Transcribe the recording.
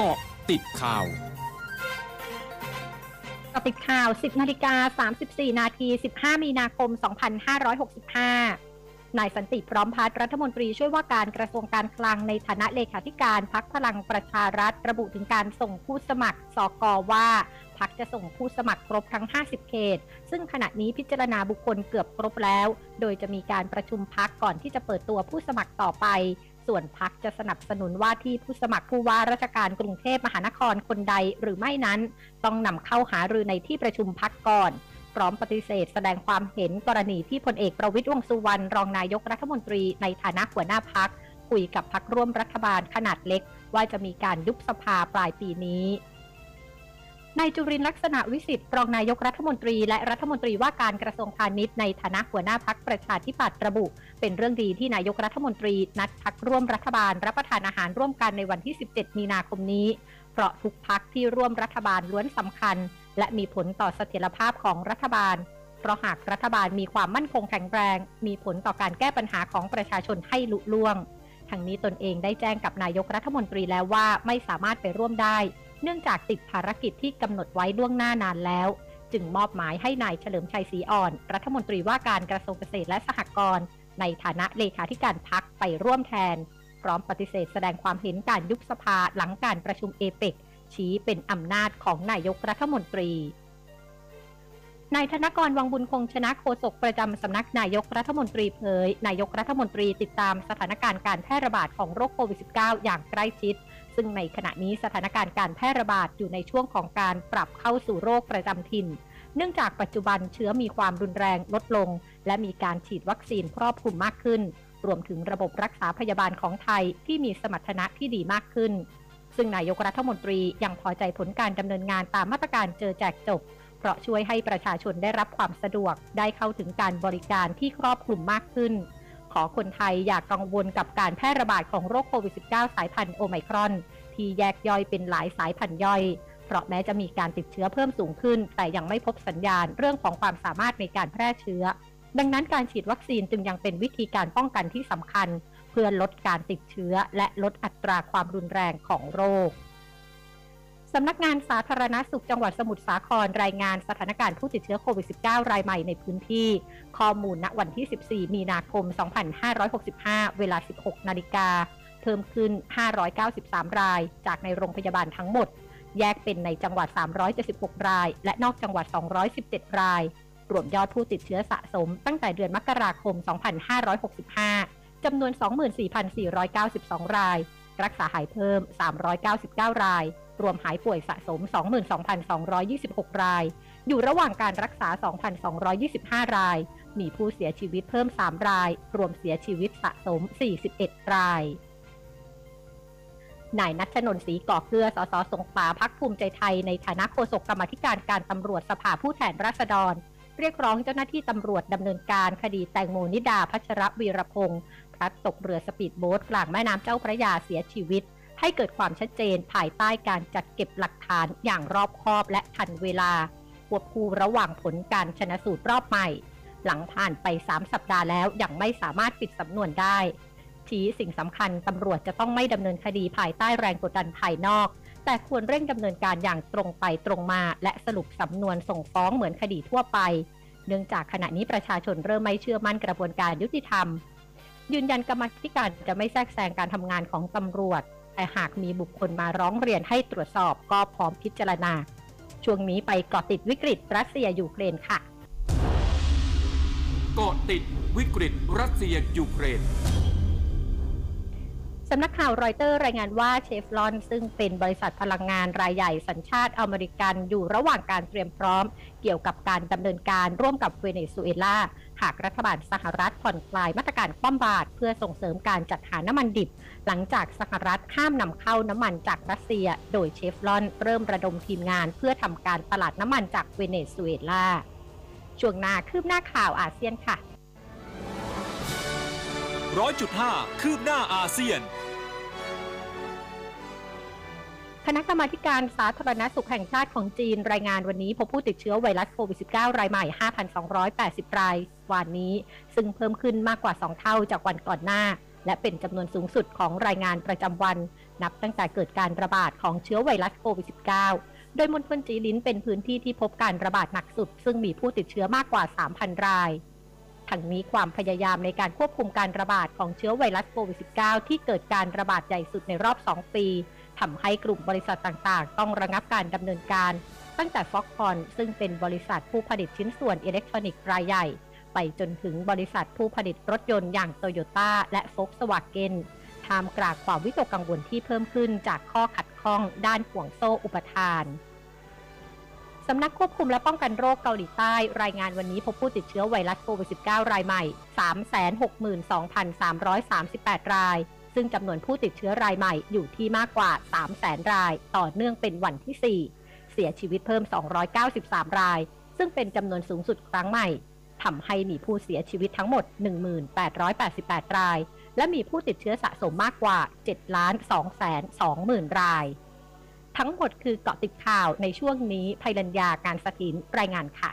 กาะติดข่าวกติดข่าว 10นาฬิกา34 นาที 15 มีนาคม 2565 นายสันติพร้อมพัฒน์รัฐมนตรีช่วยว่าการกระทรวงการคลังในฐานะเลขาธิการพักพลังประชารัฐ ระบุถึงการส่งผู้สมัครสกอว่าพักจะส่งผู้สมัครครบทั้ง 50 เขต ซึ่งขณะนี้พิจารณาบุคคลเกือบครบแล้ว โดยจะมีการประชุมพักก่อนที่จะเปิดตัวผู้สมัครต่อไป ส่วนพักจะสนับสนุนว่าที่ผู้สมัครผู้ว่าราชการกรุงเทพมหานครคนใดหรือไม่นั้น ต้องนำเข้าหารือในที่ประชุมพักก่อน พร้อมปฏิเสธแสดงความเห็นกรณีที่พลเอกประวิตยวงสุวรรณรองนายกรัฐมนตรีในฐานะหัวหน้าพักคุยกับพักร่วมรัฐบาลขนาดเล็ก ว่าจะมีการยุบสภาปลายปีนี้ นายจุรินลักษณะวิสิทธิ์รองนายกรัฐมนตรี และรัฐมนตรีว่าการกระทรวงพาณิชย์ในฐานะหัวหน้าพักประชาธิปัตย์ระบุ เป็นเรื่องดีที่นายกรัฐมนตรี นัดพักร่วมรัฐบาล รับประทานอาหารร่วมกันในวันที่ 17 มีนาคมนี้ เพราะทุกพักที่ร่วมรัฐบาลล้วนสำคัญ และมีผลต่อเสถียรภาพของรัฐบาล เพราะหากรัฐบาลมีความมั่นคงแข็งแรง มีผลต่อการแก้ปัญหาของประชาชนให้ลุล่วงทั้งนี้ตนเองได้แจ้งกับนายกรัฐมนตรีแล้วว่าไม่สามารถไปร่วมได้ เนื่องจากติดภารกิจที่กำหนดไว้ล่วงหน้านานแล้ว จึงมอบหมายให้นายเฉลิมชัยศรีอ่อน รัฐมนตรีว่าการกระทรวงเกษตรและสหกรณ์ในฐานะเลขาธิการพักไปร่วมแทน พร้อมปฏิเสธแสดงความเห็นการยุบสภาหลังการประชุมเอเปกชี้เป็นอำนาจของนายกรัฐมนตรีนายธนกรวังบุญคงชนะโฆษกประจำสำนักนายกรัฐมนตรีเผย นายกรัฐมนตรีติดตามสถานการณ์การแพร่ระบาดของโรคโควิด -19 อย่างใกล้ชิด ซึ่งในขณะนี้สถานการณ์การแพร่ระบาดอยู่ในช่วงของการปรับเข้าสู่โรคประจำถิ่น เนื่องจากปัจจุบันเชื้อมีความรุนแรงลดลง และมีการฉีดวัคซีนครอบคลุมมากขึ้น รวมถึงระบบรักษาพยาบาลของไทยที่มีสมรรถนะที่ดีมากขึ้น ซึ่งนายกรัฐมนตรียังพอใจผลการดำเนินงานตามมาตรการเจอแจกจบเพราะช่วยให้ประชาชนได้รับความสะดวก ได้เข้าถึงการบริการที่ครอบคลุมมากขึ้น ขอคนไทยอย่ากกังวลกับการแพร่ระบาดของโรคโควิด -19 สายพันธุ์โอไมครอน ที่แยกย่อยเป็นหลายสายพันธุ์ย่อย เพราะแม้จะมีการติดเชื้อเพิ่มสูงขึ้น แต่ยังไม่พบสัญญาณเรื่องของความสามารถในการแพร่เชื้อ ดังนั้นการฉีดวัคซีนจึงยังเป็นวิธีการป้องกันที่สำคัญ เพื่อลดการติดเชื้อและลดอัตราความรุนแรงของโรค สำนักงานสาธารณสุขจังหวัดสมุทรสาครรายงานสถานการณ์ผู้ติดเชื้อโควิด -19 รายใหม่ในพื้นที่ ข้อมูลณวันที่ 14 มีนาคม 2565 เวลา 16 นาฬิกา เพิ่มขึ้น 593 ราย จากในโรงพยาบาลทั้งหมด แยกเป็นในจังหวัด 376 ราย และนอกจังหวัด 217 ราย รวมยอดผู้ติดเชื้อสะสมตั้งแต่เดือนมกราคม 2565 จำนวน 24,492 ราย รักษาหายเพิ่ม 399 ราย รวมหายป่วยสะสม 22,226 ราย อยู่ระหว่างการรักษา 2,225 ราย มีผู้เสียชีวิตเพิ่ม 3 ราย รวมเสียชีวิตสะสม 41 รายนายนัชนนท์ศรีก่อเกลือ สส สงขลาพักภูมิใจไทย ในฐานะโฆษกกรรมธิการการตำรวจสภาผู้แทนราษฎร เรียกร้องเจ้าหน้าที่ตำรวจดำเนินการคดีแตงโมนิดาพัชรวีรพงศ์พลัดตกเรือสปีดโบ๊ทกลางแม่น้ำเจ้าพระยาเสียชีวิต ให้เกิดความชัดเจนภายใต้การจัดเก็บหลักฐานอย่างรอบคอบและทันเวลาควบคู่ระหว่างผลการชนะสูตรรอบใหม่ หลังผ่านไป 3 สัปดาห์แล้วยังไม่สามารถปิดสำนวนได้ ชี้สิ่งสำคัญตำรวจจะต้องไม่ดำเนินคดีภายใต้แรงกดดันภายนอก แต่ควรเร่งดำเนินการอย่างตรงไปตรงมา และสรุปสำนวนส่งฟ้องเหมือนคดีทั่วไป เนื่องจากขณะนี้ประชาชนเริ่มไม่เชื่อมั่นกระบวนการยุติธรรม ยืนยันกรรมธิการจะไม่แทรกแซงการทำงานของตำรวจ แต่หากมีบุคคลมาร้องเรียนให้ตรวจสอบก็พร้อมพิจารณา ช่วงนี้ไปเกาะติดวิกฤตรัสเซียยูเครนค่ะ เกาะติดวิกฤตรัสเซียยูเครนสำนักข่าวรอยเตอร์รายงานว่าเชฟลอน ซึ่งเป็นบริษัทพลังงานรายใหญ่สัญชาติอเมริกันอยู่ระหว่างการเตรียมพร้อม เกี่ยวกับการดำเนินการร่วมกับเวเนซุเอลา หากรัฐบาลสหรัฐผ่อนคลายมาตรการคว่ำบาตรเพื่อส่งเสริมการจัดหาน้ำมันดิบ หลังจากสหรัฐห้ามนำเข้าน้ำมันจากรัสเซีย โดยเชฟลอนเริ่มระดมทีมงาน เพื่อทำการตลาดน้ำมันจากเวเนซุเอลาช่วงหน้าคืบหน้าข่าวอาเซียนค่ะร้อยจุดห้าคืบหน้าอาเซียน ณะกรรมาการสาธารณสุขแห่งชาติของจีนรายงานวันนี้พบผู้ติดเชื้อไวรัสโควิด -19 รายใหม่ 5,280 รายวันนี้ ซึ่งเพิ่มขึ้นมากกว่า 2 เท่าจากวันก่อนหน้า และเป็นจำนวนสูงสุดของรายงานประจำวัน นับตั้งแต่เกิดการระบาดของเชื้อไวรัสโควิด -19 โดยมณฑลจีลินเป็นพื้นที่ที่พบการระบาดหนักสุด ซึ่งมีผู้ติดเชื้อมากกว่า 3,000 รายทั้งนี้ความพยายามในการควบคุมการระบาดของเชื้อไวรัสโควิด -19 ที่เกิดการระบาดใหญ่สุดในรอบ 2 ปี ทำให้กลุ่มบริษัทต่างๆ ต้องระงับการดำเนินการ ตั้งแต่ฟ็อกคอนซึ่งเป็นบริษัทผู้ผลิตชิ้นส่วนอิเล็กทรอนิกส์รายใหญ่ ไปจนถึงบริษัทผู้ผลิตรถยนต์อย่างโตโยต้าและโฟกสวาเกนท่ามกลางความวิตกกังวลที่เพิ่มขึ้นจากข้อขัดข้องด้านห่วงโซ่อุปทานสำนักควบคุมและป้องกันโรคเกาหลีใต้ รายงานวันนี้พบผู้ติดเชื้อไวรัสโควิด -19 รายใหม่ 362,338 ราย ซึ่งจำนวนผู้ติดเชื้อรายใหม่อยู่ที่มากกว่า 300,000 ราย ต่อเนื่องเป็นวันที่ 4 เสียชีวิตเพิ่ม 293 ราย ซึ่งเป็นจำนวนสูงสุดครั้งใหม่ทำให้มีผู้เสียชีวิตทั้งหมด 1,888 ราย และมีผู้ติดเชื้อสะสมมากกว่า 7 ล้าน2แสน20,000ราย ทั้งหมดคือเกาะติดข่าวในช่วงนี้ภัยรัญญาการสถินรายงานค่ะ